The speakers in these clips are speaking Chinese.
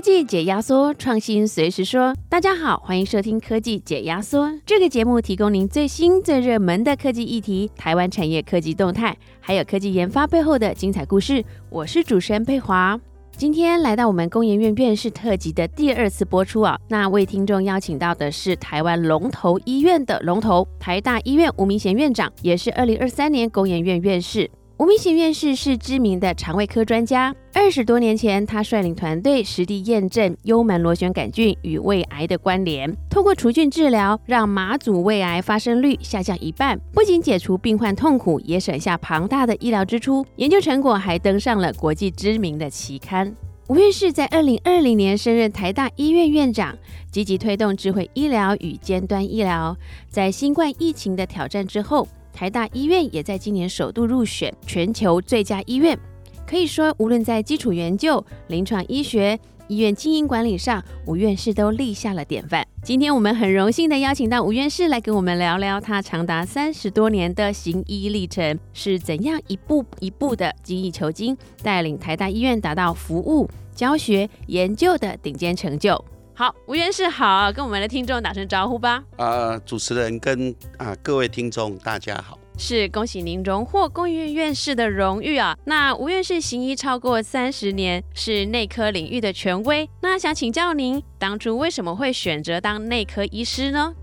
科技解压缩，创新随时说。大家好，欢迎收听科技解压缩这个节目，提供您最新最热门的科技议题、台湾产业科技动态，还有科技研发背后的精彩故事。我是主持人佩华。今天来到我们工研院院士特辑的第二次播出啊，那为听众邀请到的是台湾龙头医院的龙头台大医院吴明贤院长，也是二零二三年工研院院士。吴明贤院士是知名的肠胃科专家。二十多年前，他率领团队实地验证幽门螺旋杆菌与胃癌的关联，通过除菌治疗，让马祖胃癌发生率下降一半。不仅解除病患痛苦，也省下庞大的医疗支出。研究成果还登上了国际知名的期刊。吴院士在二零二零年升任台大医院院长，积极推动智慧医疗与尖端医疗。在新冠疫情的挑战之后，台大医院也在今年首度入选全球最佳医院，可以说，无论在基础研究、临床医学、医院经营管理上，吴院士都立下了典范。今天我们很荣幸的邀请到吴院士来跟我们聊聊他长达三十多年的行医历程，是怎样一步一步的精益求精，带领台大医院达到服务、教学、研究的顶尖成就。好，吴院士好，跟我们的听众打声招呼吧。啊，主持人跟啊各位听众大家好。是，恭喜您荣获工研院院士的荣誉啊。那吴院士行医超过三十年，是内科领域的权威。那想请教您，当初为什么会选择当内科医师呢？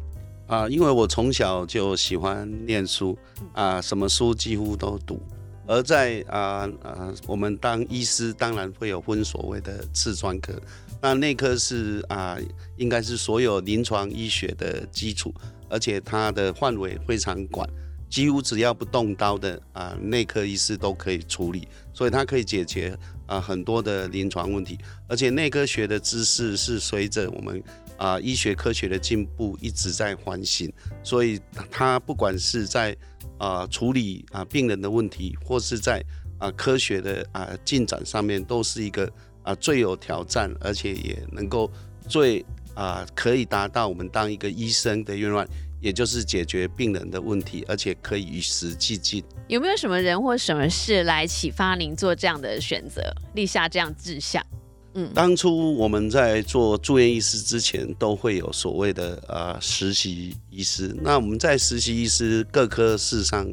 啊，因为我从小就喜欢念书，啊，什么书几乎都读。而在啊啊，我们当医师当然会有分所谓的次专科。那内科是啊，应该是所有临床医学的基础，而且它的范围非常广，几乎只要不动刀的啊，内科医师都可以处理，所以它可以解决啊很多的临床问题。而且内科学的知识是随着我们啊医学科学的进步一直在翻新，所以它不管是在啊处理啊病人的问题，或是在啊科学的啊进展上面，都是一个。啊，最有挑战，而且也能够最啊，可以达到我们当一个医生的愿望，也就是解决病人的问题，而且可以与时俱进。有没有什么人或什么事来启发您做这样的选择，立下这样志向？嗯，当初我们在做住院医师之前，都会有所谓的呃实习医师。那我们在实习医师各科室上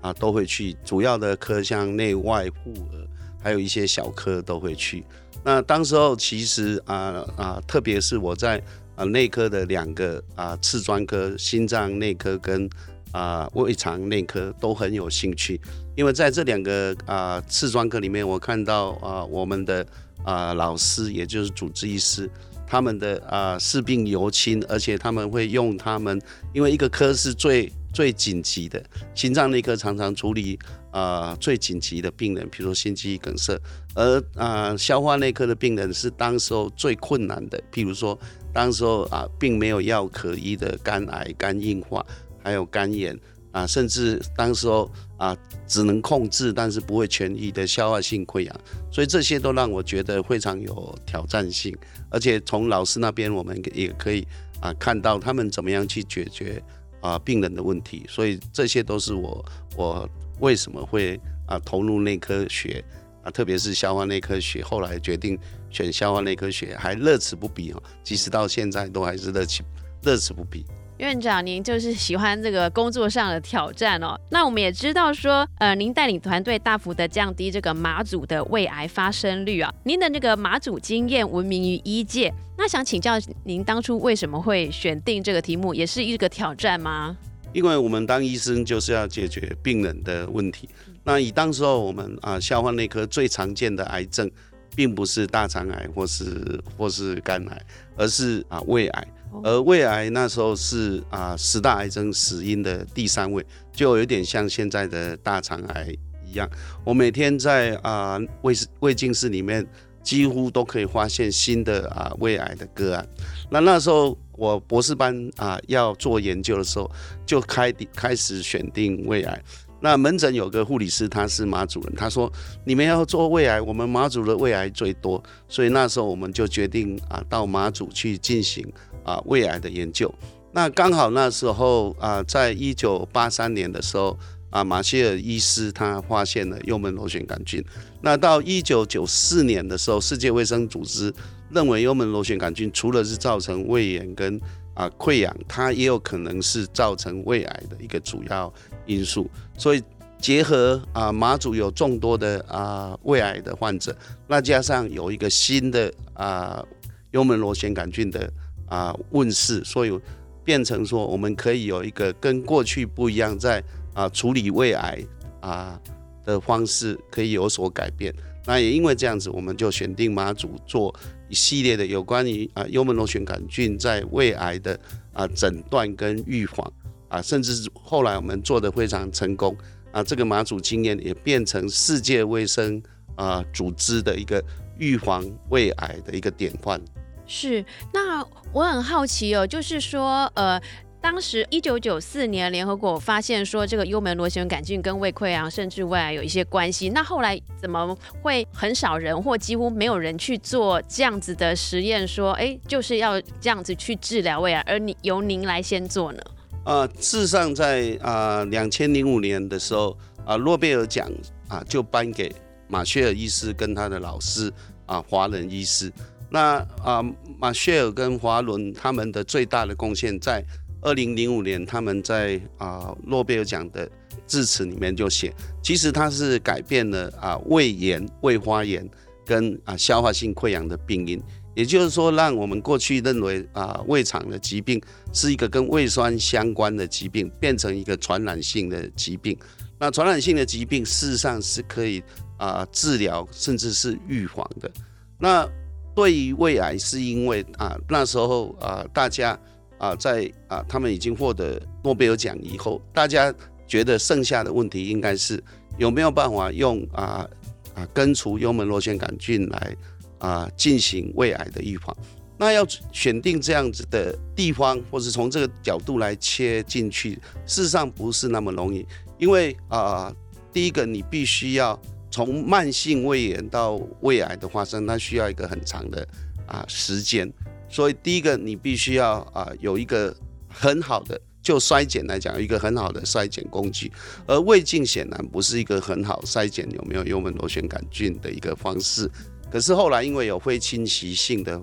啊，都会去主要的科，像内外妇儿，还有一些小科都会去。那当时候其实啊啊，特别是我在啊内科的两个啊次专科，心脏内科跟啊胃肠内科都很有兴趣，因为在这两个啊次专科里面，我看到啊我们的啊老师，也就是主治医师，他们的啊视病由亲，而且他们会用他们，因为一个科是最最紧急的，心脏内科常常处理。啊，最紧急的病人，比如说心肌梗塞，而啊，消化内科的病人是当时候最困难的，譬如说，当时候啊，并没有药可医的肝癌、肝硬化，还有肝炎啊，甚至当时候啊，只能控制，但是不会痊愈的消化性溃疡，所以这些都让我觉得非常有挑战性，而且从老师那边，我们也可以啊，看到他们怎么样去解决啊病人的问题，所以这些都是我我。为什么会啊投入内科学啊，特别是消化内科学，后来决定选消化内科学，还乐此不疲哦，即使到现在都还是乐此乐此不疲。院长，您就是喜欢这个工作上的挑战哦。那我们也知道说，呃，您带领团队大幅的降低这个马祖的胃癌发生率啊，您的那个马祖经验闻名于医界。那想请教您，当初为什么会选定这个题目，也是一个挑战吗？因为我们当医生就是要解决病人的问题。那以当时候我们啊消化内科最常见的癌症，并不是大肠癌或是或是肝癌，而是啊胃癌。而胃癌那时候是啊十大癌症死因的第三位，就有点像现在的大肠癌一样。我每天在啊胃胃镜室里面，几乎都可以发现新的啊胃癌的个案。那那时候。我博士班啊，要做研究的时候，就开开始选定胃癌。那门诊有个护理师，他是马主任，他说：“你们要做胃癌，我们马祖的胃癌最多。”所以那时候我们就决定啊，到马祖去进行啊胃癌的研究。那刚好那时候啊，在一九八三年的时候啊，马歇尔医师他发现了幽门螺旋杆菌。那到一九九四年的时候，世界卫生组织认为幽门螺旋杆菌除了是造成胃炎跟啊溃疡，它也有可能是造成胃癌的一个主要因素。所以结合啊马祖有众多的啊胃癌的患者，那加上有一个新的啊幽门螺旋杆菌的啊问世，所以变成说我们可以有一个跟过去不一样，在啊处理胃癌啊的方式可以有所改变。那也因为这样子，我们就选定马祖做一系列的有关于啊幽门螺旋杆菌在胃癌的啊诊断跟预防啊，甚至后来我们做的非常成功啊，这个马祖经验也变成世界卫生啊组织的一个预防胃癌的一个典范。是，那我很好奇哦，就是说呃。当时一九九四年，联合国发现说这个幽门螺旋杆菌跟胃溃疡甚至胃癌有一些关系。那后来怎么会很少人或几乎没有人去做这样子的实验？说，哎，就是要这样子去治疗胃癌，而你由您来先做呢？啊，事实上在啊两千零五年的时候啊，诺贝尔奖啊就颁给马歇尔医师跟他的老师啊华人医师。那啊马歇尔跟华伦他们的最大的贡献在。二零零五年，他们在啊诺贝尔奖的致辞里面就写，其实它是改变了啊胃炎、胃花炎跟啊消化性溃疡的病因，也就是说，让我们过去认为啊胃肠的疾病是一个跟胃酸相关的疾病，变成一个传染性的疾病。那传染性的疾病事实上是可以啊治疗，甚至是预防的。那对于胃癌，是因为啊那时候啊大家。啊，在啊，他们已经获得诺贝尔奖以后，大家觉得剩下的问题应该是有没有办法用啊啊根除幽门螺旋杆菌来啊进行胃癌的预防。那要选定这样子的地方，或是从这个角度来切进去，事实上不是那么容易，因为啊，第一个你必须要从慢性胃炎到胃癌的发生，它需要一个很长的啊时间。所以第一个，你必须要啊有一个很好的，就衰减来讲，一个很好的衰减工具。而胃镜显然不是一个很好衰减有没有幽门螺旋杆菌的一个方式。可是后来因为有非侵袭性的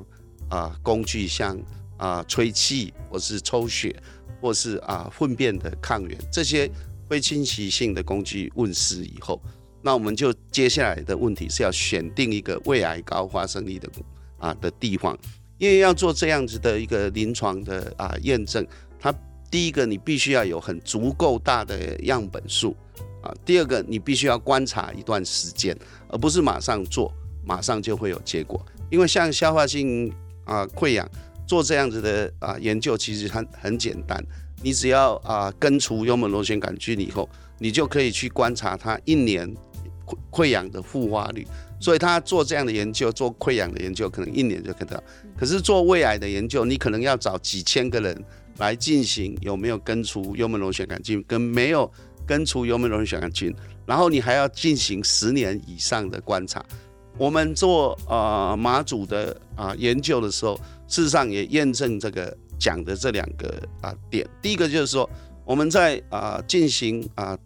啊工具，像啊吹气或是抽血或是啊粪便的抗原这些非侵袭性的工具问世以后，那我们就接下来的问题是要选定一个胃癌高发生率的啊的地方。因为要做这样子的一个临床的啊验证，它第一个你必须要有很足够大的样本数啊，第二个你必须要观察一段时间，而不是马上做，马上就会有结果。因为像消化性啊溃疡做这样子的啊研究，其实很很简单，你只要啊根除幽门螺旋杆菌以后，你就可以去观察它一年溃溃疡的复发率。所以他做这样的研究，做溃疡的研究，可能一年就看到。可是做胃癌的研究，你可能要找几千个人来进行有没有根除幽门螺旋杆菌，跟没有根除幽门螺旋杆菌，然后你还要进行十年以上的观察。我们做呃马祖的啊研究的时候，事实上也验证这个讲的这两个啊点。第一个就是说，我们在啊进行啊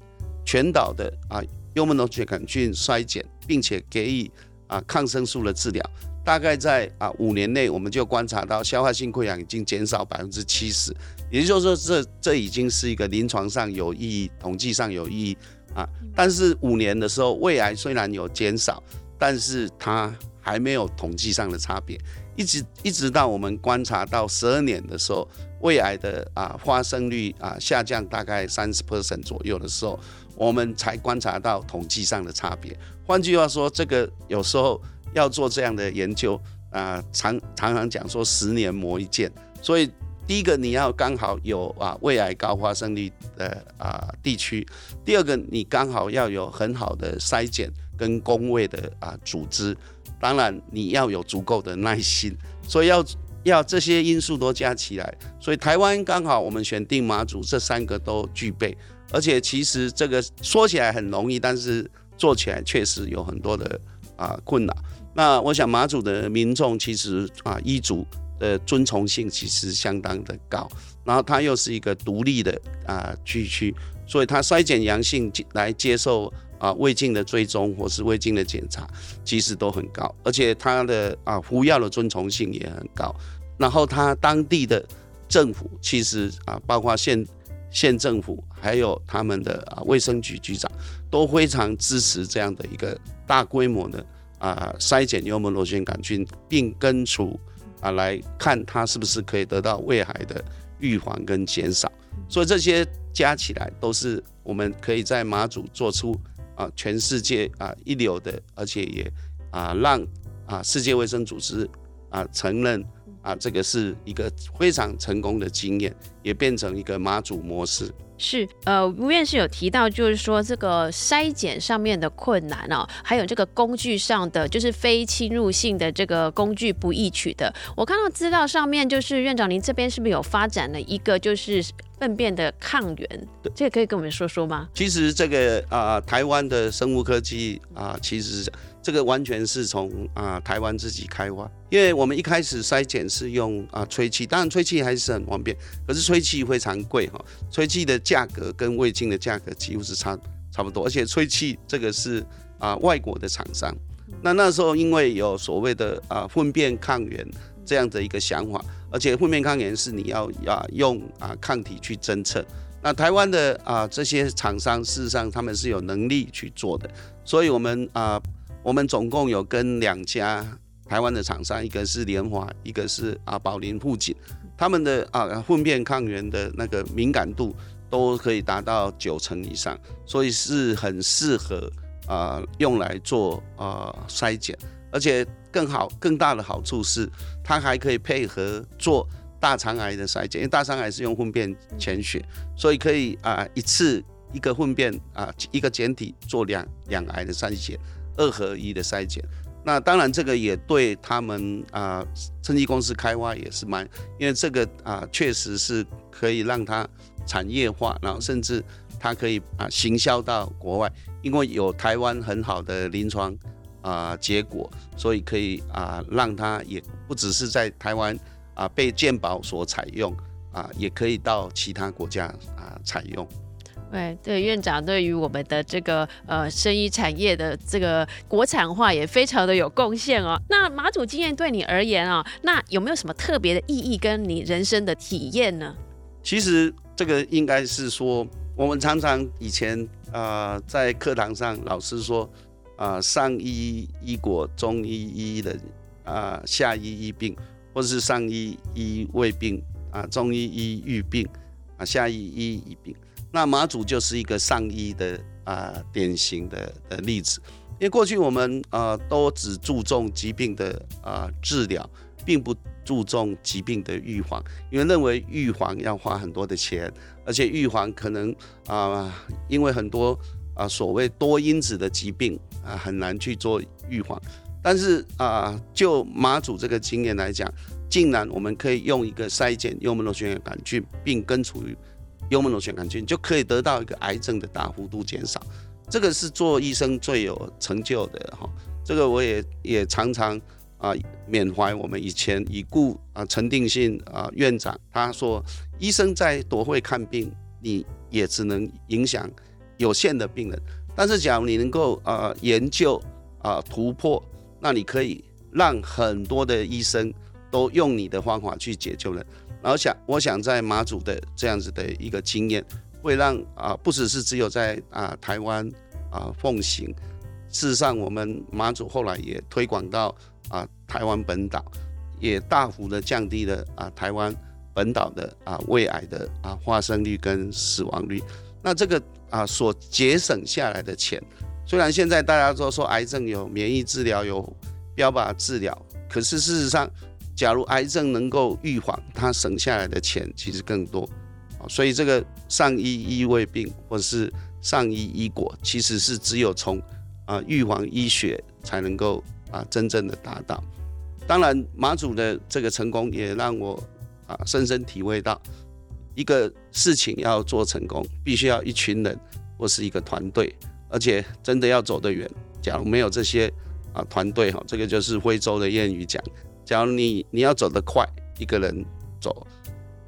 全岛的啊。幽门螺旋杆菌衰减，并且给予啊抗生素的治疗，大概在啊五年内，我们就观察到消化性溃疡已经减少百分之七十，也就是说，这这已经是一个临床上有意义、统计上有意义啊。但是五年的时候，胃癌虽然有减少，但是它还没有统计上的差别，一直一直到我们观察到十二年的时候，胃癌的啊发生率啊下降大概三十 percent 左右的时候。我们才观察到统计上的差别。换句话说，这个有时候要做这样的研究啊，常常常讲说十年磨一剑。所以第一个你要刚好有啊胃癌高发生率的啊地区，第二个你刚好要有很好的筛检跟工位的啊组织，当然你要有足够的耐心。所以要要这些因素都加起来，所以台湾刚好我们选定马祖这三个都具备。而且其实这个说起来很容易，但是做起来确实有很多的啊困难。那我想马祖的民众其实啊医嘱的遵从性其实相当的高，然后它又是一个独立的啊区区，所以它筛检阳性来接受啊胃镜的追踪或是胃镜的检查，其实都很高，而且它的啊服药的遵从性也很高。然后它当地的政府其实啊，包括县县政府，还有他们的啊卫生局局长，都非常支持这样的一个大规模的啊筛检幽门螺旋杆菌，并根除啊来看它是不是可以得到胃癌的预防跟减少。所以这些加起来都是我们可以在马祖做出啊全世界啊一流的，而且也啊让啊世界卫生组织啊承认。啊，这个是一个非常成功的经验，也变成一个马祖模式。是，呃，吴院士有提到，就是说这个筛检上面的困难哦，还有这个工具上的，就是非侵入性的这个工具不易取得。我看到资料上面，就是院长您这边是不是有发展了一个就是粪便的抗原？这个可以跟我们说说吗？其实这个啊，台湾的生物科技啊，其实。这个完全是从啊台湾自己开发，因为我们一开始筛检是用啊吹气，当然吹气还是很方便，可是吹气非常贵哈，吹气的价格跟胃镜的价格几乎是差差不多，而且吹气这个是啊外国的厂商，那那时候因为有所谓的啊粪便抗原这样的一个想法，而且粪便抗原是你要啊用啊抗体去侦测，那台湾的啊这些厂商事实上他们是有能力去做的，所以我们啊。我们总共有跟两家台湾的厂商，一个是联华，一个是啊宝林富锦，他们的啊粪便抗原的那个敏感度都可以达到九成以上，所以是很适合啊用来做啊筛检，而且更好更大的好处是，它还可以配合做大肠癌的筛检，因为大肠癌是用粪便潜血，所以可以啊一次一个粪便啊一个检体做两两癌的筛检。二合一的筛检，那当然这个也对他们啊，生技公司开发也是蛮，因为这个啊确实是可以让它产业化，然后甚至它可以啊行销到国外，因为有台湾很好的临床啊结果，所以可以啊让它也不只是在台湾啊被健保所采用啊，也可以到其他国家啊采用。对对，院长对于我们的这个呃生医产业的这个国产化也非常的有贡献哦。那马祖经验对你而言啊，那有没有什么特别的意义跟你人生的体验呢？其实这个应该是说，我们常常以前啊在课堂上老师说啊上医医果，中医医人啊下医医病，或者是上医医胃病啊，中医医愈病啊，下医医医病。那马祖就是一个上医的啊典型的的例子，因为过去我们啊都只注重疾病的啊治疗，并不注重疾病的预防，因为认为预防要花很多的钱，而且预防可能啊因为很多啊所谓多因子的疾病啊很难去做预防，但是啊就马祖这个经验来讲，竟然我们可以用一个筛检幽门螺旋杆菌，并根除。幽门螺旋杆菌就可以得到一个癌症的大幅度减少，这个是做医生最有成就的哈。这个我也也常常啊缅怀我们以前已故啊陈定信啊院长，他说医生在多会看病，你也只能影响有限的病人，但是假如你能够啊研究啊突破，那你可以让很多的医生都用你的方法去解救人。然后想，我想在马祖的这样子的一个经验，会让啊，不只是只有在啊台湾啊奉行，事实上我们马祖后来也推广到啊台湾本岛，也大幅的降低了啊台湾本岛的啊胃癌的啊发生率跟死亡率。那这个啊所节省下来的钱，虽然现在大家都说癌症有免疫治疗，有标靶治疗，可是事实上。假如癌症能够预防，它省下来的钱其实更多，所以这个上医医未病或者是上医医果，其实是只有从啊预防医学才能够啊真正的达到。当然，马祖的这个成功也让我啊深深体会到，一个事情要做成功，必须要一群人或是一个团队，而且真的要走得远。假如没有这些啊团队哈，这个就是徽州的谚语讲。假如你你要走得快，一个人走；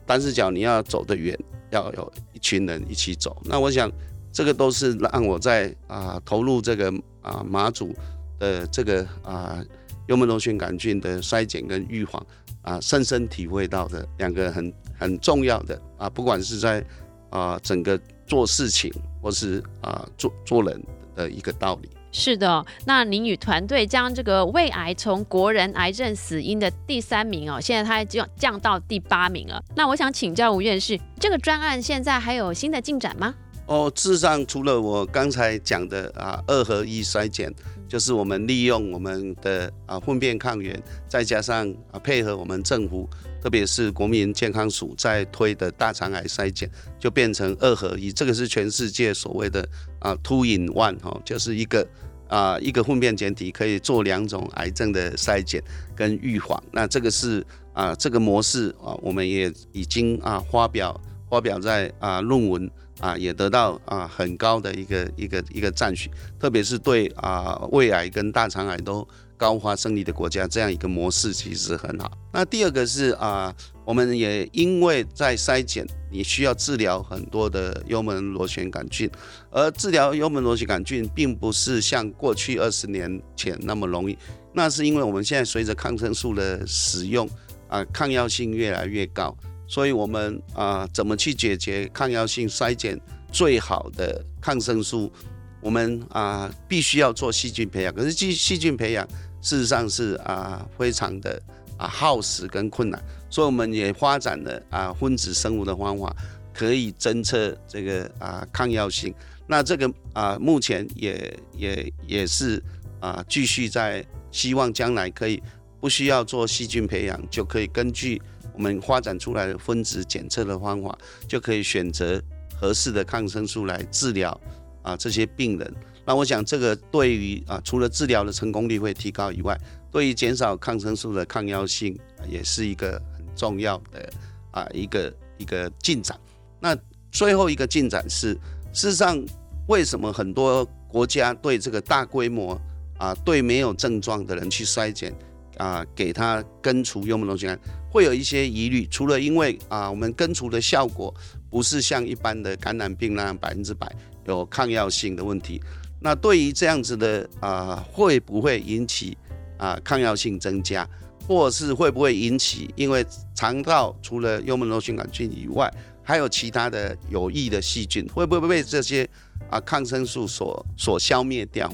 但是假如你要走得远，要有一群人一起走。那我想，这个都是让我在啊投入这个啊马祖的这个啊幽门螺旋杆菌的衰减跟预防啊深深体会到的两个很很重要的啊，不管是在啊整个做事情或是啊做做人的一个道理。是的，那您与团队将这个胃癌从国人癌症死因的第三名哦，现在它降降到第八名了。那我想请教吴院士，这个专案现在还有新的进展吗？哦，事实上，除了我刚才讲的啊，二合一筛减，就是我们利用我们的啊粪便抗原，再加上啊配合我们政府，特别是国民健康署在推的大肠癌筛检，就变成二合一。这个是全世界所谓的啊 two in one 哈，就是一个啊一个粪便检体可以做两种癌症的筛检跟预防。那这个是啊这个模式啊，我们也已经啊发表发表在啊论文。啊，也得到啊很高的一个一个一个赞许，特别是对啊胃癌跟大肠癌都高发生率的国家，这样一个模式其实很好。那第二个是啊，我们也因为在筛检，你需要治疗很多的幽门螺旋杆菌，而治疗幽门螺旋杆菌并不是像过去二十年前那么容易，那是因为我们现在随着抗生素的使用啊，抗药性越来越高。所以，我们啊，怎么去解决抗药性衰减最好的抗生素？我们啊，必须要做细菌培养。可是，细细菌培养事实上是啊，非常的啊耗时跟困难。所以，我们也发展了啊分子生物的方法，可以侦测这个啊抗药性。那这个啊，目前也也也是啊，继续在希望将来可以不需要做细菌培养，就可以根据。我们发展出来的分子检测的方法，就可以选择合适的抗生素来治疗啊这些病人。那我想这个对于啊除了治疗的成功率会提高以外，对于减少抗生素的抗药性也是一个很重要的啊一个一个进展。那最后一个进展是，事实上为什么很多国家对这个大规模啊对没有症状的人去衰减啊给他根除幽门螺旋杆？会有一些疑虑，除了因为啊，我们根除的效果不是像一般的感染病那样百分之百有抗药性的问题，那对于这样子的啊，会不会引起啊抗药性增加，或是会不会引起因为肠道除了幽门螺旋杆菌以外，还有其他的有益的细菌，会不会被这些啊抗生素所所消灭掉？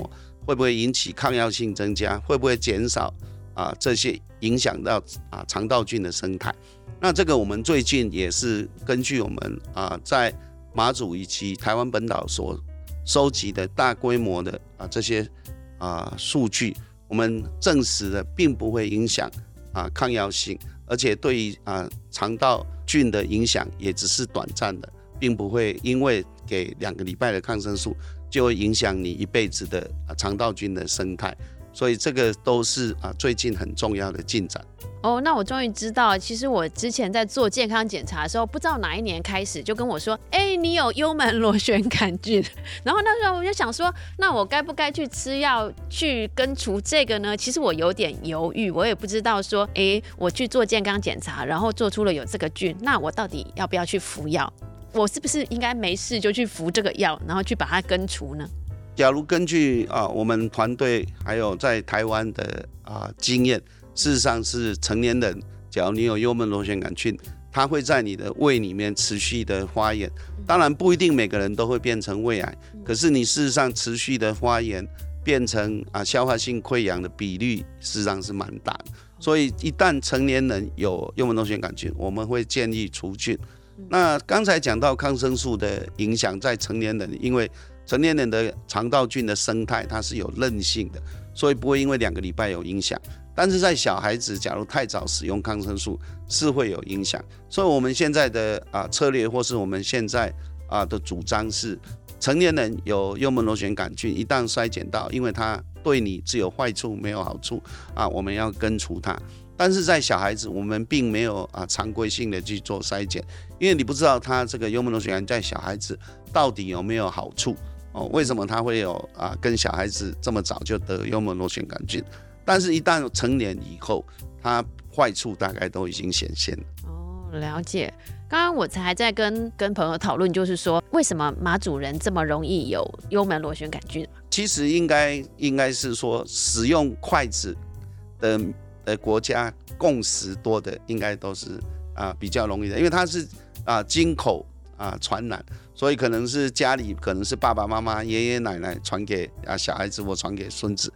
会不会引起抗药性增加？会不会减少？啊，这些影响到啊肠道菌的生态。那这个我们最近也是根据我们啊在马祖以及台湾本岛所收集的大规模的啊这些啊数据，我们证实的并不会影响啊抗药性，而且对于啊肠道菌的影响也只是短暂的，并不会因为给两个礼拜的抗生素就会影响你一辈子的啊肠道菌的生态。所以这个都是啊最近很重要的进展哦。那我终于知道，其实我之前在做健康检查的时候，不知道哪一年开始就跟我说，哎，你有幽门螺旋杆菌。然后那时候我就想说，那我该不该去吃药去根除这个呢？其实我有点犹豫，我也不知道说，哎，我去做健康检查，然后做出了有这个菌，那我到底要不要去服药？我是不是应该没事就去服这个药，然后去把它根除呢？假如根据啊我们团队还有在台湾的啊经验，事实上是成年人，假如你有幽门螺旋杆菌，它会在你的胃里面持续的发炎。当然不一定每个人都会变成胃癌，可是你事实上持续的发炎变成啊消化性溃疡的比率事实上是蛮大的。所以一旦成年人有幽门螺旋杆菌，我们会建议除菌。那刚才讲到抗生素的影响在成年人，因为成年人的肠道菌的生态它是有韧性的，所以不会因为两个礼拜有影响。但是在小孩子，假如太早使用抗生素是会有影响。所以我们现在的啊策略，或是我们现在啊的主张是，成年人有幽门螺旋杆菌，一旦衰减到，因为它对你只有坏处没有好处啊，我们要根除它。但是在小孩子，我们并没有啊常规性的去做筛检，因为你不知道他这个幽门螺旋杆在小孩子到底有没有好处。哦，为什么他会有啊？跟小孩子这么早就得幽门螺旋杆菌，但是，一旦成年以后，它坏处大概都已经显现了。哦，了解。刚刚我才在跟跟朋友讨论，就是说为什么马主人这么容易有幽门螺旋杆菌？其实应该应该是说使用筷子的的国家共识多的，应该都是啊比较容易的，因为它是啊经口啊传染，所以可能是家里可能是爸爸妈妈、爷爷奶奶传给啊小孩子或传给孙子。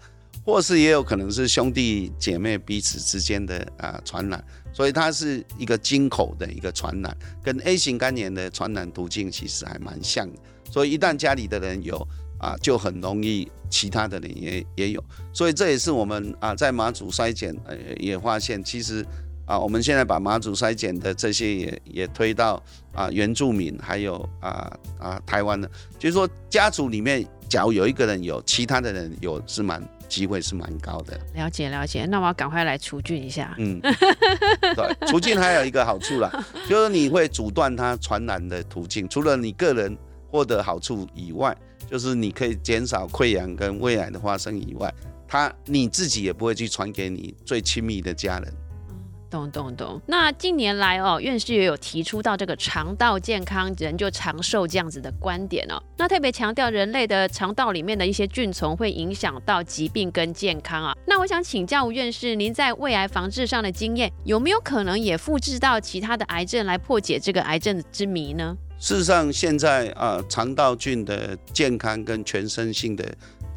或是也有可能是兄弟姐妹彼此之间的啊传染，所以它是一个经口的一个传染，跟 A 型肝炎的传染途径其实还蛮像的。所以一旦家里的人有啊，就很容易其他的人也也有。所以这也是我们啊在马祖筛检呃也发现，其实啊我们现在把马祖筛检的这些也也推到啊原住民还有啊啊台湾的，就是说家族里面假如有一个人有，其他的人有是蛮。机会是蛮高的，了解了解，那我要赶快来除菌一下。嗯，对，除菌还有一个好处啦，就是你会阻断它传染的途径。除了你个人获得好处以外，就是你可以减少溃疡跟胃癌的发生以外，它你自己也不会去传给你最亲密的家人。懂懂懂。那近年来哦，院士也有提出到这个肠道健康，人就长寿这样子的观点哦。那特别强调人类的肠道里面的一些菌丛会影响到疾病跟健康啊。那我想请教吴院士，您在胃癌防治上的经验，有没有可能也复制到其他的癌症来破解这个癌症之谜呢？事实上，现在啊，肠道菌的健康跟全身性的。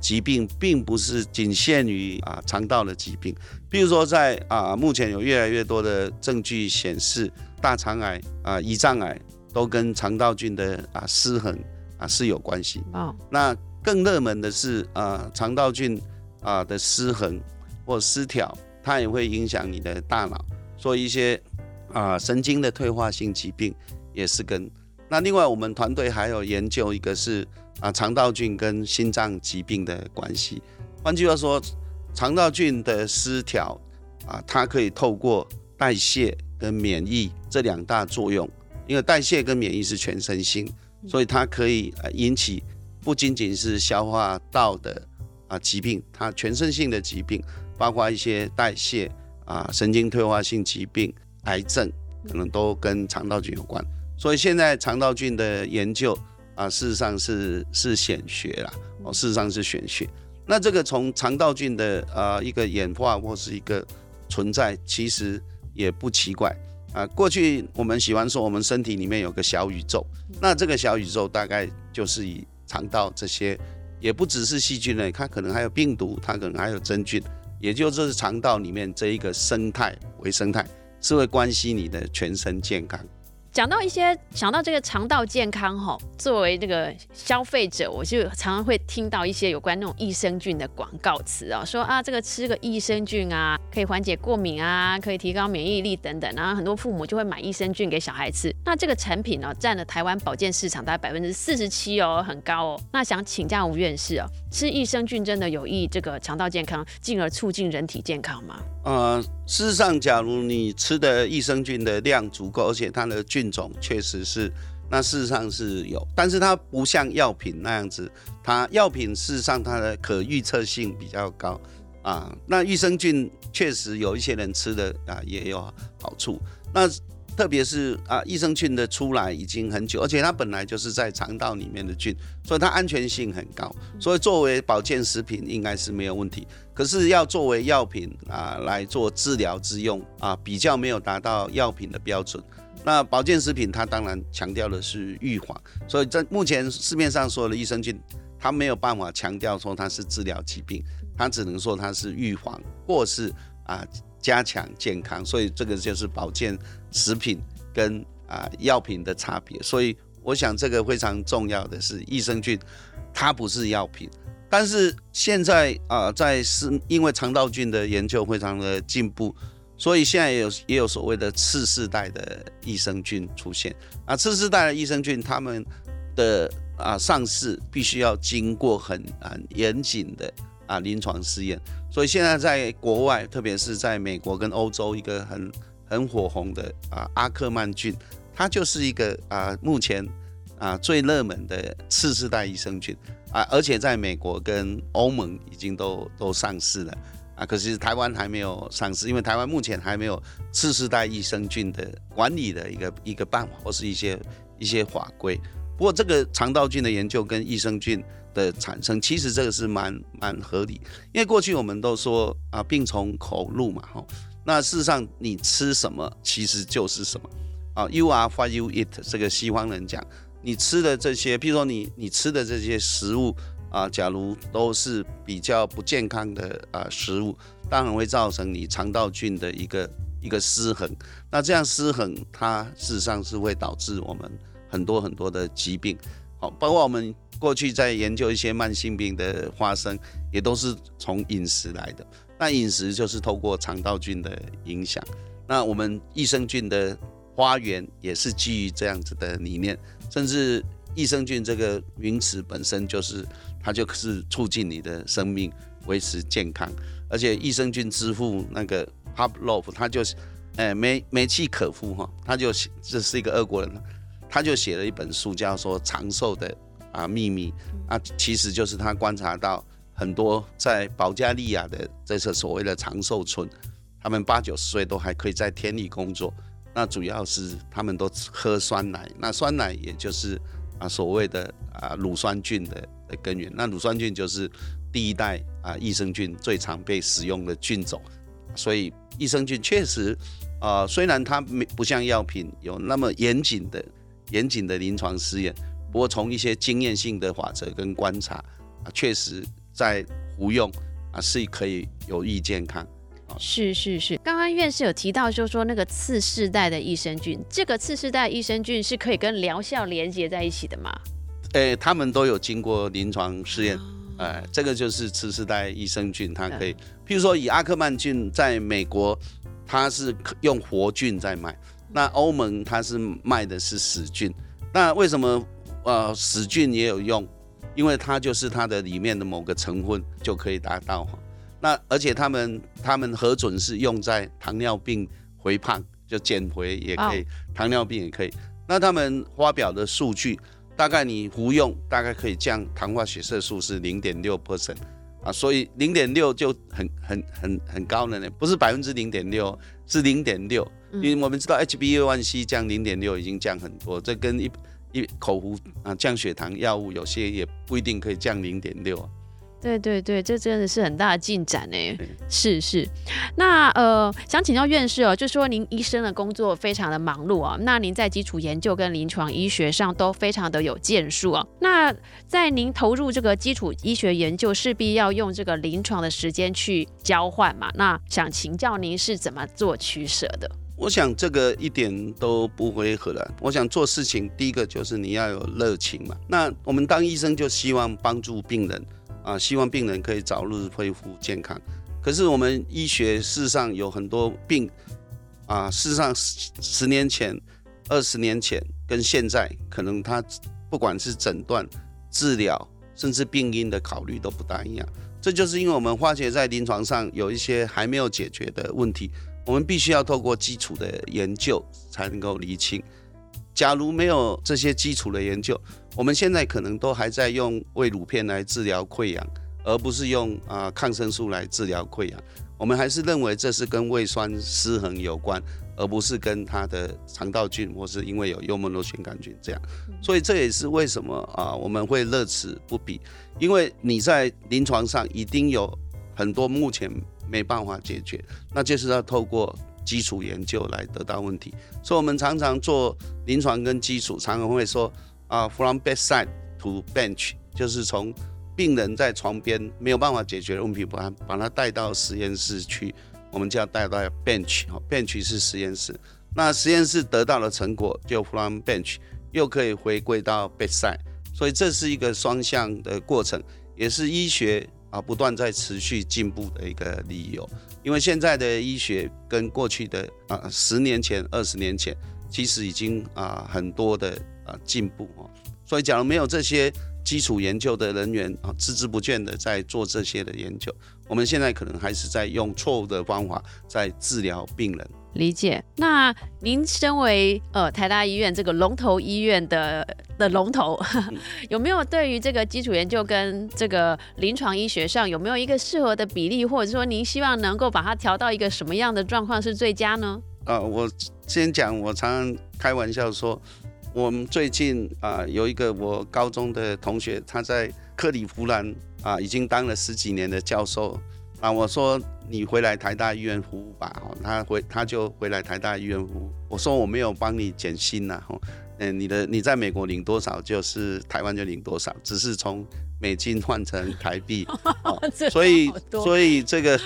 疾病并不是仅限于啊肠道的疾病，比如说在啊目前有越来越多的证据显示，大肠癌啊胰脏癌都跟肠道菌的啊失衡啊是有关系。哦，那更热门的是啊肠道菌啊的失衡或失调，它也会影响你的大脑，所以一些啊神经的退化性疾病也是跟。那另外我们团队还有研究一个是。啊，肠道菌跟心脏疾病的关系，换句话说，肠道菌的失调啊，它可以透过代谢跟免疫这两大作用，因为代谢跟免疫是全身性，所以它可以呃引起不仅仅是消化道的啊疾病，它全身性的疾病，包括一些代谢啊神经退化性疾病、癌症，可能都跟肠道菌有关。所以现在肠道菌的研究。啊，事实上是是显学啦，哦，事实上是显学。那这个从肠道菌的呃一个演化或是一个存在，其实也不奇怪啊。过去我们喜欢说我们身体里面有个小宇宙，那这个小宇宙大概就是以肠道这些，也不只是细菌类，它可能还有病毒，它可能还有真菌，也就是肠道里面这一个生态微生态，是会关系你的全身健康。讲到一些想到这个肠道健康哈，作为这个消费者，我就常常会听到一些有关那种益生菌的广告词啊，说啊这个吃个益生菌啊，可以缓解过敏啊，可以提高免疫力等等，然后很多父母就会买益生菌给小孩吃。那这个产品呢，占了台湾保健市场大概百分之四十七哦，很高哦。那想请教吴院士哦，吃益生菌真的有益这个肠道健康，进而促进人体健康吗？呃，事实上，假如你吃的益生菌的量足够，而且它的菌种确实是，那事实上是有，但是它不像药品那样子，它药品事实上它的可预测性比较高啊。那益生菌确实有一些人吃的啊也有好处，那。特别是啊，益生菌的出来已经很久，而且它本来就是在肠道里面的菌，所以它安全性很高，所以作为保健食品应该是没有问题。可是要作为药品啊来做治疗之用啊，比较没有达到药品的标准。那保健食品它当然强调的是预防，所以在目前市面上所有的益生菌，它没有办法强调说它是治疗疾病，它只能说它是预防或是啊。加强健康，所以这个就是保健食品跟啊药品的差别。所以我想这个非常重要的是，益生菌它不是药品，但是现在啊在是因为肠道菌的研究非常的进步，所以现在也有也有所谓的次世代的益生菌出现。啊，次世代的益生菌，他们的啊上市必须要经过很很严谨的。啊，临床试验，所以现在在国外，特别是在美国跟欧洲，一个很很火红的啊，阿克曼菌，它就是一个啊，目前啊最热门的次世代益生菌啊，而且在美国跟欧盟已经都都上市了啊，可是台湾还没有上市，因为台湾目前还没有次世代益生菌的管理的一个一个办法或是一些一些法规。不过这个肠道菌的研究跟益生菌的产生，其实这个是蛮蛮合理，因为过去我们都说啊，病从口入嘛，哈，那事实上你吃什么其实就是什么啊，You are what you eat，这个西方人讲，你吃的这些，譬如说你你吃的这些食物。啊，假如都是比较不健康的啊食物，当然会造成你肠道菌的一个一个失衡。那这样失衡，它事实上是会导致我们很多很多的疾病。好，包括我们过去在研究一些慢性病的发生，也都是从饮食来的。那饮食就是透过肠道菌的影响。那我们益生菌的花园也是基于这样子的理念，甚至益生菌这个名词本身就是。它就是促进你的生命，维持健康。而且益生菌之父那个 Pavlov，他就是，哎，梅梅契可夫哈，他就这是一个俄国人，他就写了一本书，叫做《长寿的啊秘密》啊，其实就是他观察到很多在保加利亚的这些所谓的长寿村，他们八九十岁都还可以在田里工作，那主要是他们都喝酸奶，那酸奶也就是啊所谓的啊乳酸菌的。根源，那乳酸菌就是第一代啊益生菌最常被使用的菌种，所以益生菌确实啊，虽然它没不像药品有那么严谨的严谨的临床试验，不过从一些经验性的法则跟观察啊，确实在服用啊是可以有益健康。是是是，刚刚院士有提到，就说那个次世代的益生菌，这个次世代益生菌是可以跟疗效连接在一起的吗？诶，他们都有经过临床试验，哎，这个就是次世代益生菌，它可以，譬如说以阿克曼菌在美国，它是用活菌在卖，那欧盟它是卖的是死菌，那为什么呃死菌也有用？因为它就是它的里面的某个成分就可以达到，那而且他们他们核准是用在糖尿病肥胖，就减肥也可以，糖尿病也可以，那他们发表的数据。大概你服用大概可以降糖化血色素是零点六 percent 啊，所以零点六就很很很很高了呢，不是百分之零点六，是零点六。因为我们知道 HbA1c 降零点六已经降很多，这跟一一口服啊降血糖药物有些也不一定可以降零点六。对对对，这真的是很大的进展呢。是是，那呃，想请教院士哦，就说您医生的工作非常的忙碌啊，那您在基础研究跟临床医学上都非常的有建树啊。那在您投入这个基础医学研究，势必要用这个临床的时间去交换嘛？那想请教您是怎么做取舍的？我想这个一点都不违和了。我想做事情，第一个就是你要有热情嘛。那我们当医生就希望帮助病人。啊，希望病人可以早日恢复健康。可是我们医学事实上有很多病，啊，事实上十十年前、二十年前跟现在，可能他不管是诊断、治疗，甚至病因的考虑都不大一样。这就是因为我们化学在临床上有一些还没有解决的问题，我们必须要透过基础的研究才能够厘清。假如没有这些基础的研究，我们现在可能都还在用胃乳片来治疗溃疡，而不是用啊抗生素来治疗溃疡。我们还是认为这是跟胃酸失衡有关，而不是跟它的肠道菌或是因为有幽门螺旋杆菌这样。所以这也是为什么啊我们会乐此不疲，因为你在临床上一定有很多目前没办法解决，那就是要透过。基础研究来得到问题，所以我们常常做临床跟基础，常常会说啊，from bedside to bench，就是从病人在床边没有办法解决的问题，把把他带到实验室去，我们就要带到 bench，bench 是实验室，那实验室得到的成果就 from bench 又可以回归到 bedside，所以这是一个双向的过程，也是医学。啊，不断在持续进步的一个理由，因为现在的医学跟过去的啊十年前、二十年前，其实已经啊很多的啊进步哦。所以，假如没有这些基础研究的人员啊，孜孜不倦的在做这些的研究，我们现在可能还是在用错误的方法在治疗病人理解。那您身为呃台大医院这个龙头医院的的龙头，有没有对于这个基础研究跟这个临床医学上有没有一个适合的比例，或者说您希望能够把它调到一个什么样的状况是最佳呢？啊，我先讲，我常常开玩笑说，我们最近啊有一个我高中的同学，他在克里夫兰啊已经当了十几年的教授。啊，我说你回来台大医院服务吧，哦，他回他就回来台大医院服务。我说我没有帮你减薪呐，哦，嗯，你的你在美国领多少，就是台湾就领多少，只是从美金换成台币，所以所以这个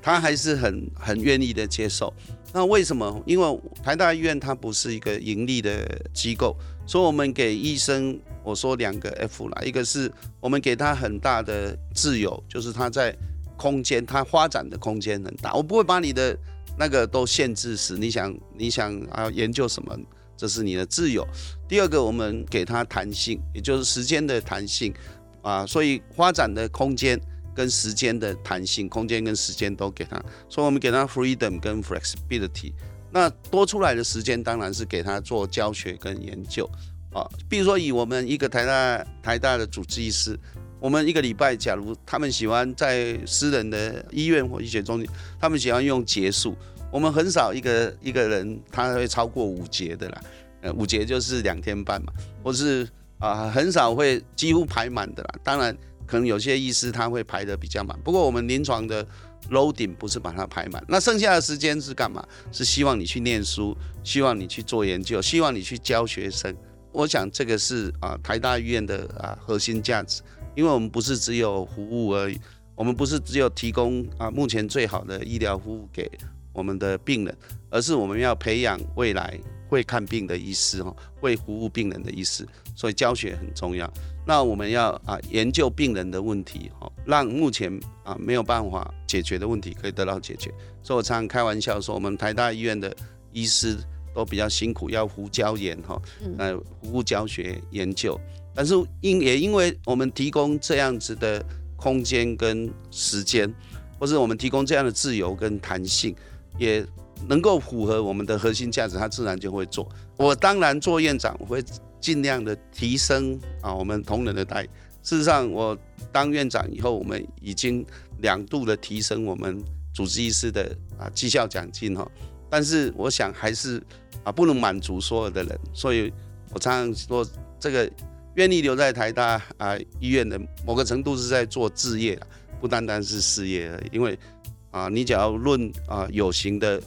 他还是很很愿意的接受。那为什么？因为台大医院它不是一个盈利的机构，所以我们给医生我说两个 F 啦，一个是我们给他很大的自由，就是他在。空间，它发展的空间很大，我不会把你的那个都限制死。你想，你想啊，研究什么，这是你的自由。第二个，我们给它弹性，也就是时间的弹性啊，所以发展的空间跟时间的弹性，空间跟时间都给他，所以我们给他 freedom 跟 flexibility。那多出来的时间，当然是给他做教学跟研究啊。比如说，以我们一个台大台大的主治医师。我们一个礼拜，假如他们喜欢在私人的医院或医学中心，他们喜欢用节数，我们很少一个一个人他会超过五节的啦，呃，五节就是两天半嘛，或是啊很少会几乎排满的啦。当然，可能有些医师他会排的比较满，不过我们临床的 loading 不是把它排满，那剩下的时间是干嘛？是希望你去念书，希望你去做研究，希望你去教学生。我想这个是啊台大医院的啊核心价值。因为我们不是只有服务而已，我们不是只有提供啊目前最好的医疗服务给我们的病人，而是我们要培养未来会看病的医师哦，会服务病人的医师，所以教学很重要。那我们要啊研究病人的问题哈，让目前啊没有办法解决的问题可以得到解决。所以我常常开玩笑说，我们台大医院的医师都比较辛苦，要胡教研哈，呃服务教学研究。但是因也因为我们提供这样子的空间跟时间，或是我们提供这样的自由跟弹性，也能够符合我们的核心价值，他自然就会做。我当然做院长，我会尽量的提升啊我们同仁的待遇。事实上，我当院长以后，我们已经两度的提升我们主治医师的啊绩效奖金哈。但是我想还是啊不能满足所有的人，所以我常常说这个。愿意留在台大啊医院的某个程度是在做置业不单单是事业而已。因为啊，你只要论啊有形的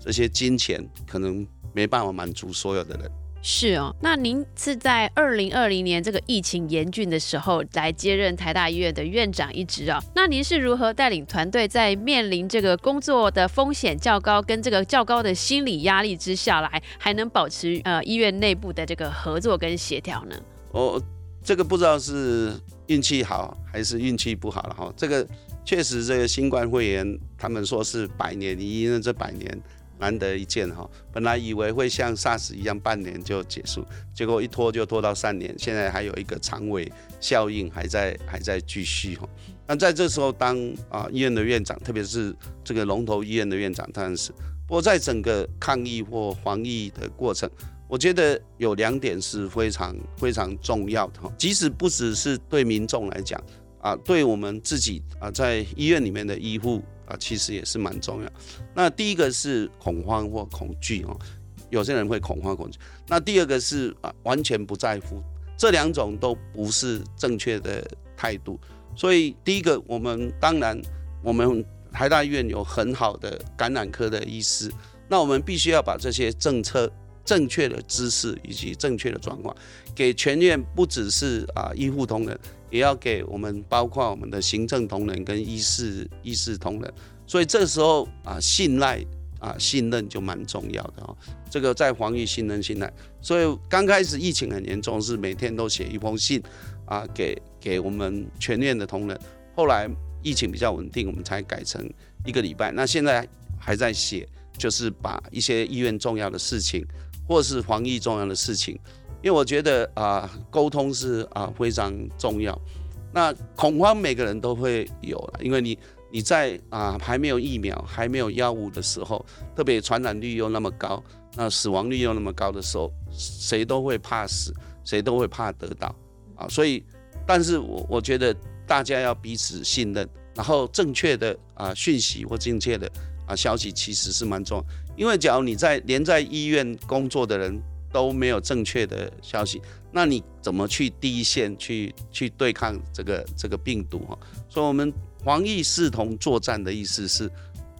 这些金钱，可能没办法满足所有的人。是哦，那您是在二零二零年这个疫情严峻的时候来接任台大医院的院长一职啊？那您是如何带领团队在面临这个工作的风险较高跟这个较高的心理压力之下来，还能保持呃医院内部的这个合作跟协调呢？哦，这个不知道是运气好还是运气不好了哈。这个确实，这个新冠肺炎，他们说是百年一遇，这百年难得一见哈。本来以为会像 SARS 一样半年就结束，结果一拖就拖到三年，现在还有一个长尾效应还在还在继续哈。那在这时候当啊医院的院长，特别是这个龙头医院的院长，当然是。不过在整个抗疫或防疫的过程。我觉得有两点是非常非常重要的，即使不只是对民众来讲啊，对我们自己啊，在医院里面的医护啊，其实也是蛮重要。那第一个是恐慌或恐惧哦，有些人会恐慌恐惧。那第二个是啊，完全不在乎，这两种都不是正确的态度。所以第一个，我们当然我们台大医院有很好的感染科的医师，那我们必须要把这些政策。正确的知识以及正确的状况，给全院不只是啊医护同仁，也要给我们包括我们的行政同仁跟医师医师同仁。所以这时候啊信赖啊信任就蛮重要的哦。这个在防御信任信赖。所以刚开始疫情很严重，是每天都写一封信啊给给我们全院的同仁。后来疫情比较稳定，我们才改成一个礼拜。那现在还在写，就是把一些医院重要的事情。或是防疫重要的事情，因为我觉得啊，沟通是啊非常重要。那恐慌每个人都会有了，因为你你在啊还没有疫苗、还没有药物的时候，特别传染率又那么高，那死亡率又那么高的时候，谁都会怕死，谁都会怕得到啊。所以，但是我我觉得大家要彼此信任，然后正确的啊讯息或正确的啊消息其实是蛮重要，因为假如你在连在医院工作的人。都没有正确的消息，那你怎么去第一线去去对抗这个这个病毒哈？所以，我们防疫视同作战的意思是，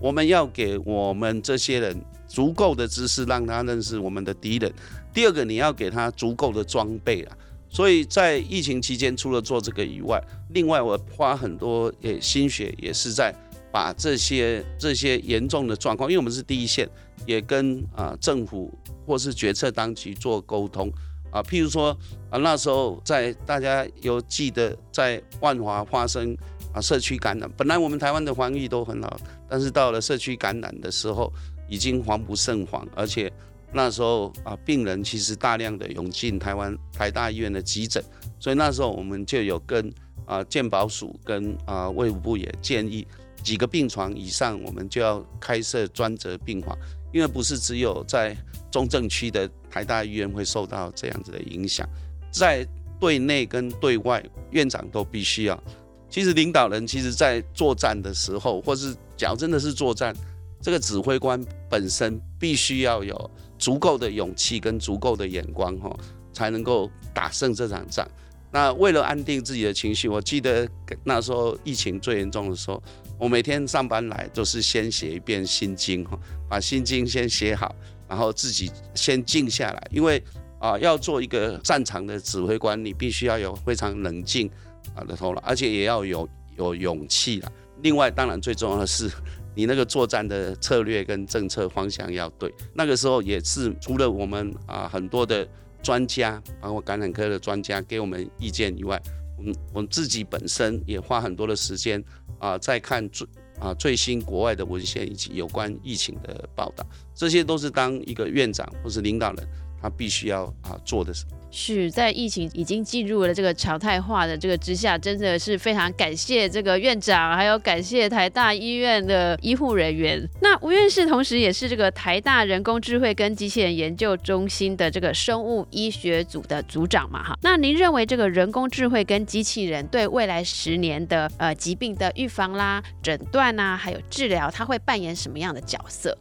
我们要给我们这些人足够的知识，让他认识我们的敌人。第二个，你要给他足够的装备啊。所以在疫情期间，除了做这个以外，另外我花很多也心血，也是在把这些这些严重的状况，因为我们是第一线，也跟啊政府。或是决策当局做沟通啊，譬如说啊，那时候在大家有记得在万华发生啊社区感染，本来我们台湾的防疫都很好，但是到了社区感染的时候，已经防不胜防，而且那时候啊病人其实大量的涌进台湾台大医院的急诊，所以那时候我们就有跟啊健保署跟啊卫福部也建议，几个病床以上我们就要开设专责病房。因为不是只有在中正区的台大医院会受到这样子的影响，在对内跟对外，院长都必须要。其实领导人其实在作战的时候，或是假如真的是作战，这个指挥官本身必须要有足够的勇气跟足够的眼光，哈，才能够打胜这场仗。那为了安定自己的情绪，我记得那时候疫情最严重的时候。我每天上班来都是先写一遍心经哈，把心经先写好，然后自己先静下来，因为啊要做一个战场的指挥官，你必须要有非常冷静啊的头脑，而且也要有有勇气了。另外，当然最重要的是你那个作战的策略跟政策方向要对。那个时候也是除了我们啊很多的专家，包括感染科的专家给我们意见以外，我们我们自己本身也花很多的时间。啊，在看最啊最新国外的文献以及有关疫情的报道，这些都是当一个院长或是领导人，他必须要啊做的事。是在疫情已经进入了这个常态化的这个之下，真的是非常感谢这个院长，还有感谢台大医院的医护人员。那吴院士同时也是这个台大人工智慧跟机器人研究中心的这个生物医学组的组长嘛，哈。那您认为这个人工智慧跟机器人对未来十年的呃疾病的预防啦、诊断啊，还有治疗，它会扮演什么样的角色？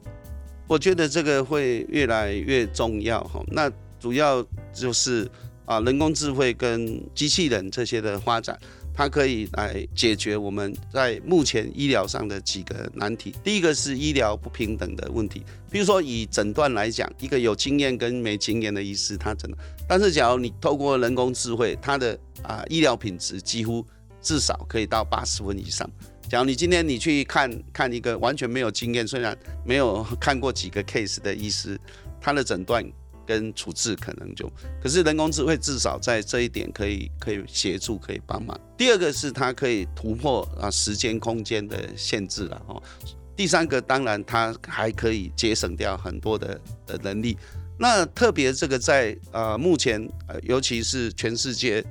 我觉得这个会越来越重要，哈。那主要就是啊，人工智慧跟机器人这些的发展，它可以来解决我们在目前医疗上的几个难题。第一个是医疗不平等的问题，比如说以诊断来讲，一个有经验跟没经验的医师，他诊断，但是假如你透过人工智慧，他的啊医疗品质几乎至少可以到八十分以上。假如你今天你去看看一个完全没有经验，虽然没有看过几个 case 的医师，他的诊断。跟处置可能就，可是人工智慧至少在这一点可以可以协助可以帮忙。第二个是它可以突破啊时间空间的限制了哦。第三个当然它还可以节省掉很多的的能力。那特别这个在呃目前呃尤其是全世界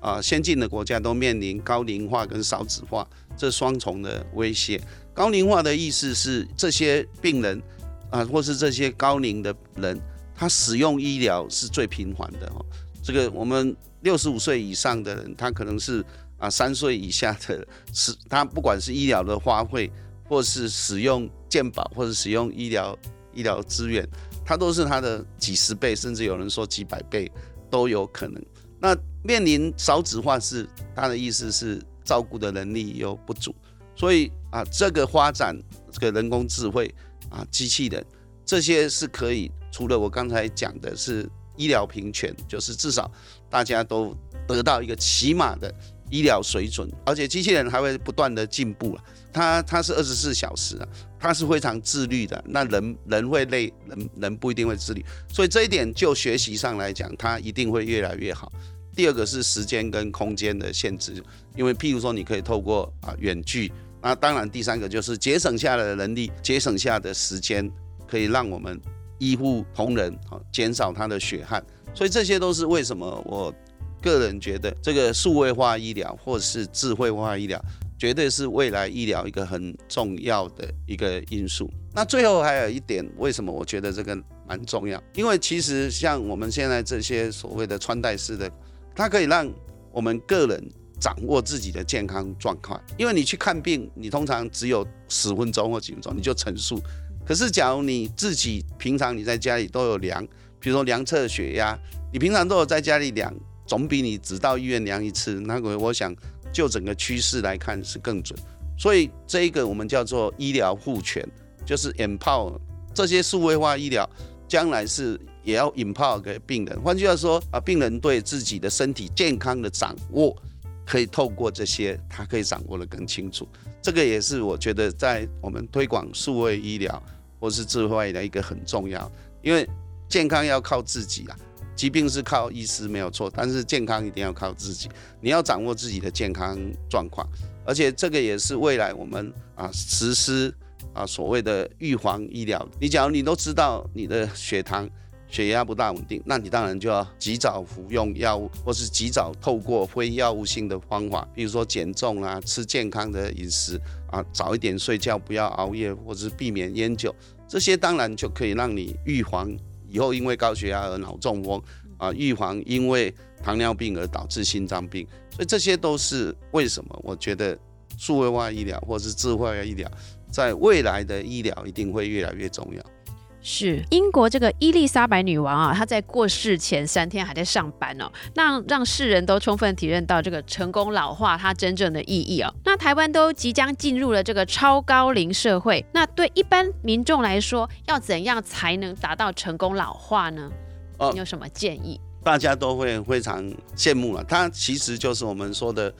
啊先进的国家都面临高龄化跟少子化这双重的威胁。高龄化的意思是这些病人啊或是这些高龄的人。他使用医疗是最频繁的哦，这个我们六十五岁以上的人，他可能是啊三岁以下的，是他不管是医疗的花费，或是使用健保，或者使用医疗医疗资源，他都是他的几十倍，甚至有人说几百倍都有可能。那面临少子化是他的意思是照顾的能力又不足，所以啊这个发展这个人工智慧啊机器人这些是可以。除了我刚才讲的是医疗平权，就是至少大家都得到一个起码的医疗水准，而且机器人还会不断的进步了。它它是二十四小时啊，它是非常自律的。那人人会累，人人不一定会自律，所以这一点就学习上来讲，它一定会越来越好。第二个是时间跟空间的限制，因为譬如说你可以透过啊远距，那当然第三个就是节省下来的人力，节省下的时间，可以让我们。医护同仁啊，减少他的血汗，所以这些都是为什么我个人觉得这个数位化医疗或是智慧化医疗，绝对是未来医疗一个很重要的一个因素。那最后还有一点，为什么我觉得这个蛮重要？因为其实像我们现在这些所谓的穿戴式的，它可以让我们个人掌握自己的健康状况。因为你去看病，你通常只有十分钟或几分钟你就陈述。可是假如你自己平常你在家里都有量，比如说量测血压，你平常都有在家里量，总比你只到医院量一次，那个我想。就整个趋势来看是更准，所以这一个我们叫做医疗护权，就是 empower 这些数位化医疗，将来是也要 empower 给病人。换句话说啊，病人对自己的身体健康的掌握，可以透过这些，他可以掌握的更清楚。这个也是我觉得在我们推广数位医疗或是智慧的一个很重要，因为健康要靠自己啊。疾病是靠医师没有错，但是健康一定要靠自己。你要掌握自己的健康状况，而且这个也是未来我们啊实施啊所谓的预防医疗。你假如你都知道你的血糖、血压不大稳定，那你当然就要及早服用药物，或是及早透过非药物性的方法，比如说减重啊、吃健康的饮食啊、早一点睡觉、不要熬夜，或者是避免烟酒，这些当然就可以让你预防。以后因为高血压而脑中风啊，预防因为糖尿病而导致心脏病，所以这些都是为什么？我觉得数位化医疗或是智慧医疗，在未来的医疗一定会越来越重要。是英国这个伊丽莎白女王啊，她在过世前三天还在上班哦，那让世人都充分体认到这个成功老化它真正的意义哦。那台湾都即将进入了这个超高龄社会，那对一般民众来说，要怎样才能达到成功老化呢？你有什么建议？大家都会非常羡慕了，它其实就是我们说的。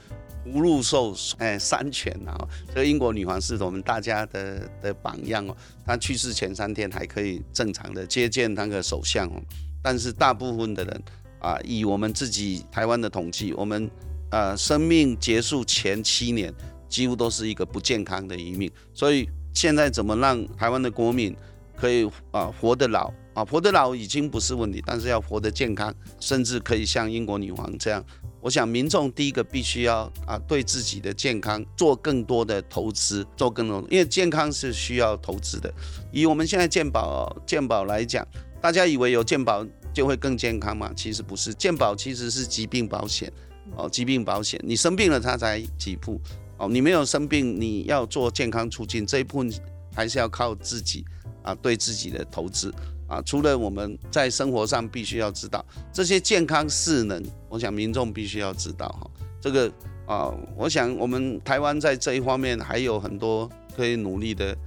福禄寿哎三全啊，这个英国女皇是我们大家的的榜样哦。她去世前三天还可以正常的接见那个首相哦，但是大部分的人啊，以我们自己台湾的统计，我们呃生命结束前七年几乎都是一个不健康的一命。所以现在怎么让台湾的国民可以啊活得老啊活得老已经不是问题，但是要活得健康，甚至可以像英国女王这样。我想民众第一个必须要啊，对自己的健康做更多的投资，做更多，因为健康是需要投资的。以我们现在健保健保来讲，大家以为有健保就会更健康吗？其实不是，健保其实是疾病保险哦，疾病保险，你生病了它才给付哦，你没有生病，你要做健康促进这一部分还是要靠自己啊，对自己的投资。啊，除了我们在生活上必须要知道这些健康势能，我想民众必须要知道哈。这个啊，我想我们台湾在这一方面还有很多可以努力的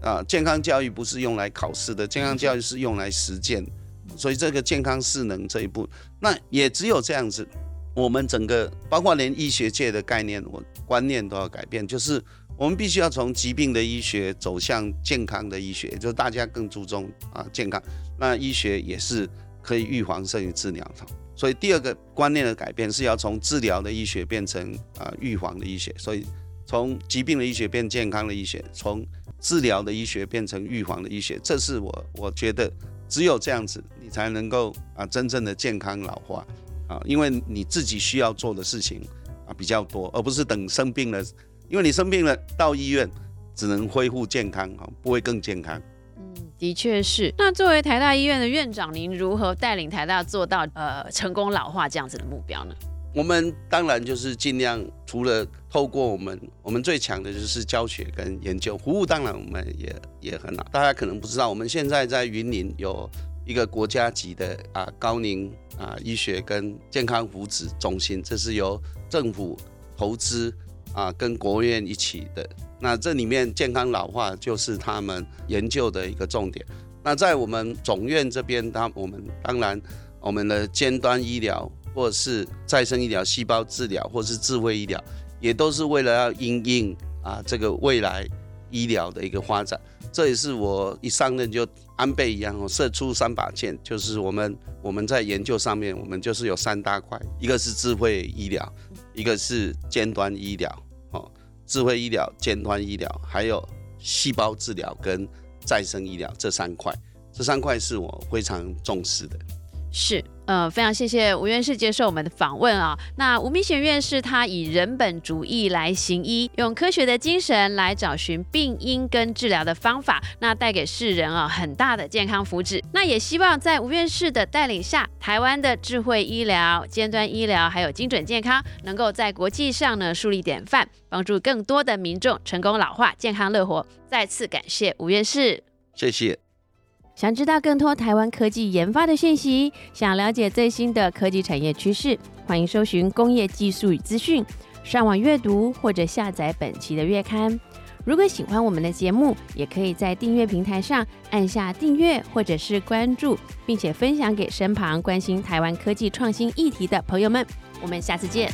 啊。健康教育不是用来考试的，健康教育是用来实践。所以这个健康势能这一步，那也只有这样子，我们整个包括连医学界的概念、我观念都要改变，就是。我们必须要从疾病的医学走向健康的医学，就是大家更注重啊健康。那医学也是可以预防胜于治疗的，所以第二个观念的改变是要从治疗的医学变成啊预防的医学。所以从疾病的医学变健康的医学，从治疗的医学变成预防的医学，这是我我觉得只有这样子，你才能够啊真正的健康老化啊，因为你自己需要做的事情啊比较多，而不是等生病了。因为你生病了，到医院只能恢复健康啊，不会更健康。嗯，的确是。那作为台大医院的院长，您如何带领台大做到呃成功老化这样子的目标呢？我们当然就是尽量，除了透过我们，我们最强的就是教学跟研究，服务当然我们也也很好。大家可能不知道，我们现在在云林有一个国家级的啊高龄啊医学跟健康福祉中心，这是由政府投资。啊，跟国务院一起的，那这里面健康老化就是他们研究的一个重点。那在我们总院这边，他我们当然我们的尖端医疗，或是再生医疗、细胞治疗，或是智慧医疗，也都是为了要应应啊这个未来医疗的一个发展。这也是我一上任就安倍一样，射出三把剑，就是我们我们在研究上面，我们就是有三大块，一个是智慧医疗，一个是尖端医疗。智慧医疗、尖端医疗，还有细胞治疗跟再生医疗这三块，这三块是我非常重视的。是。呃，非常谢谢吴院士接受我们的访问啊。那吴明贤院士他以人本主义来行医，用科学的精神来找寻病因跟治疗的方法，那带给世人啊很大的健康福祉。那也希望在吴院士的带领下，台湾的智慧医疗、尖端医疗还有精准健康，能够在国际上呢树立典范，帮助更多的民众成功老化、健康乐活。再次感谢吴院士，谢谢。想知道更多台湾科技研发的讯息，想了解最新的科技产业趋势，欢迎搜寻工业技术与资讯，上网阅读或者下载本期的月刊。如果喜欢我们的节目，也可以在订阅平台上按下订阅或者是关注，并且分享给身旁关心台湾科技创新议题的朋友们。我们下次见。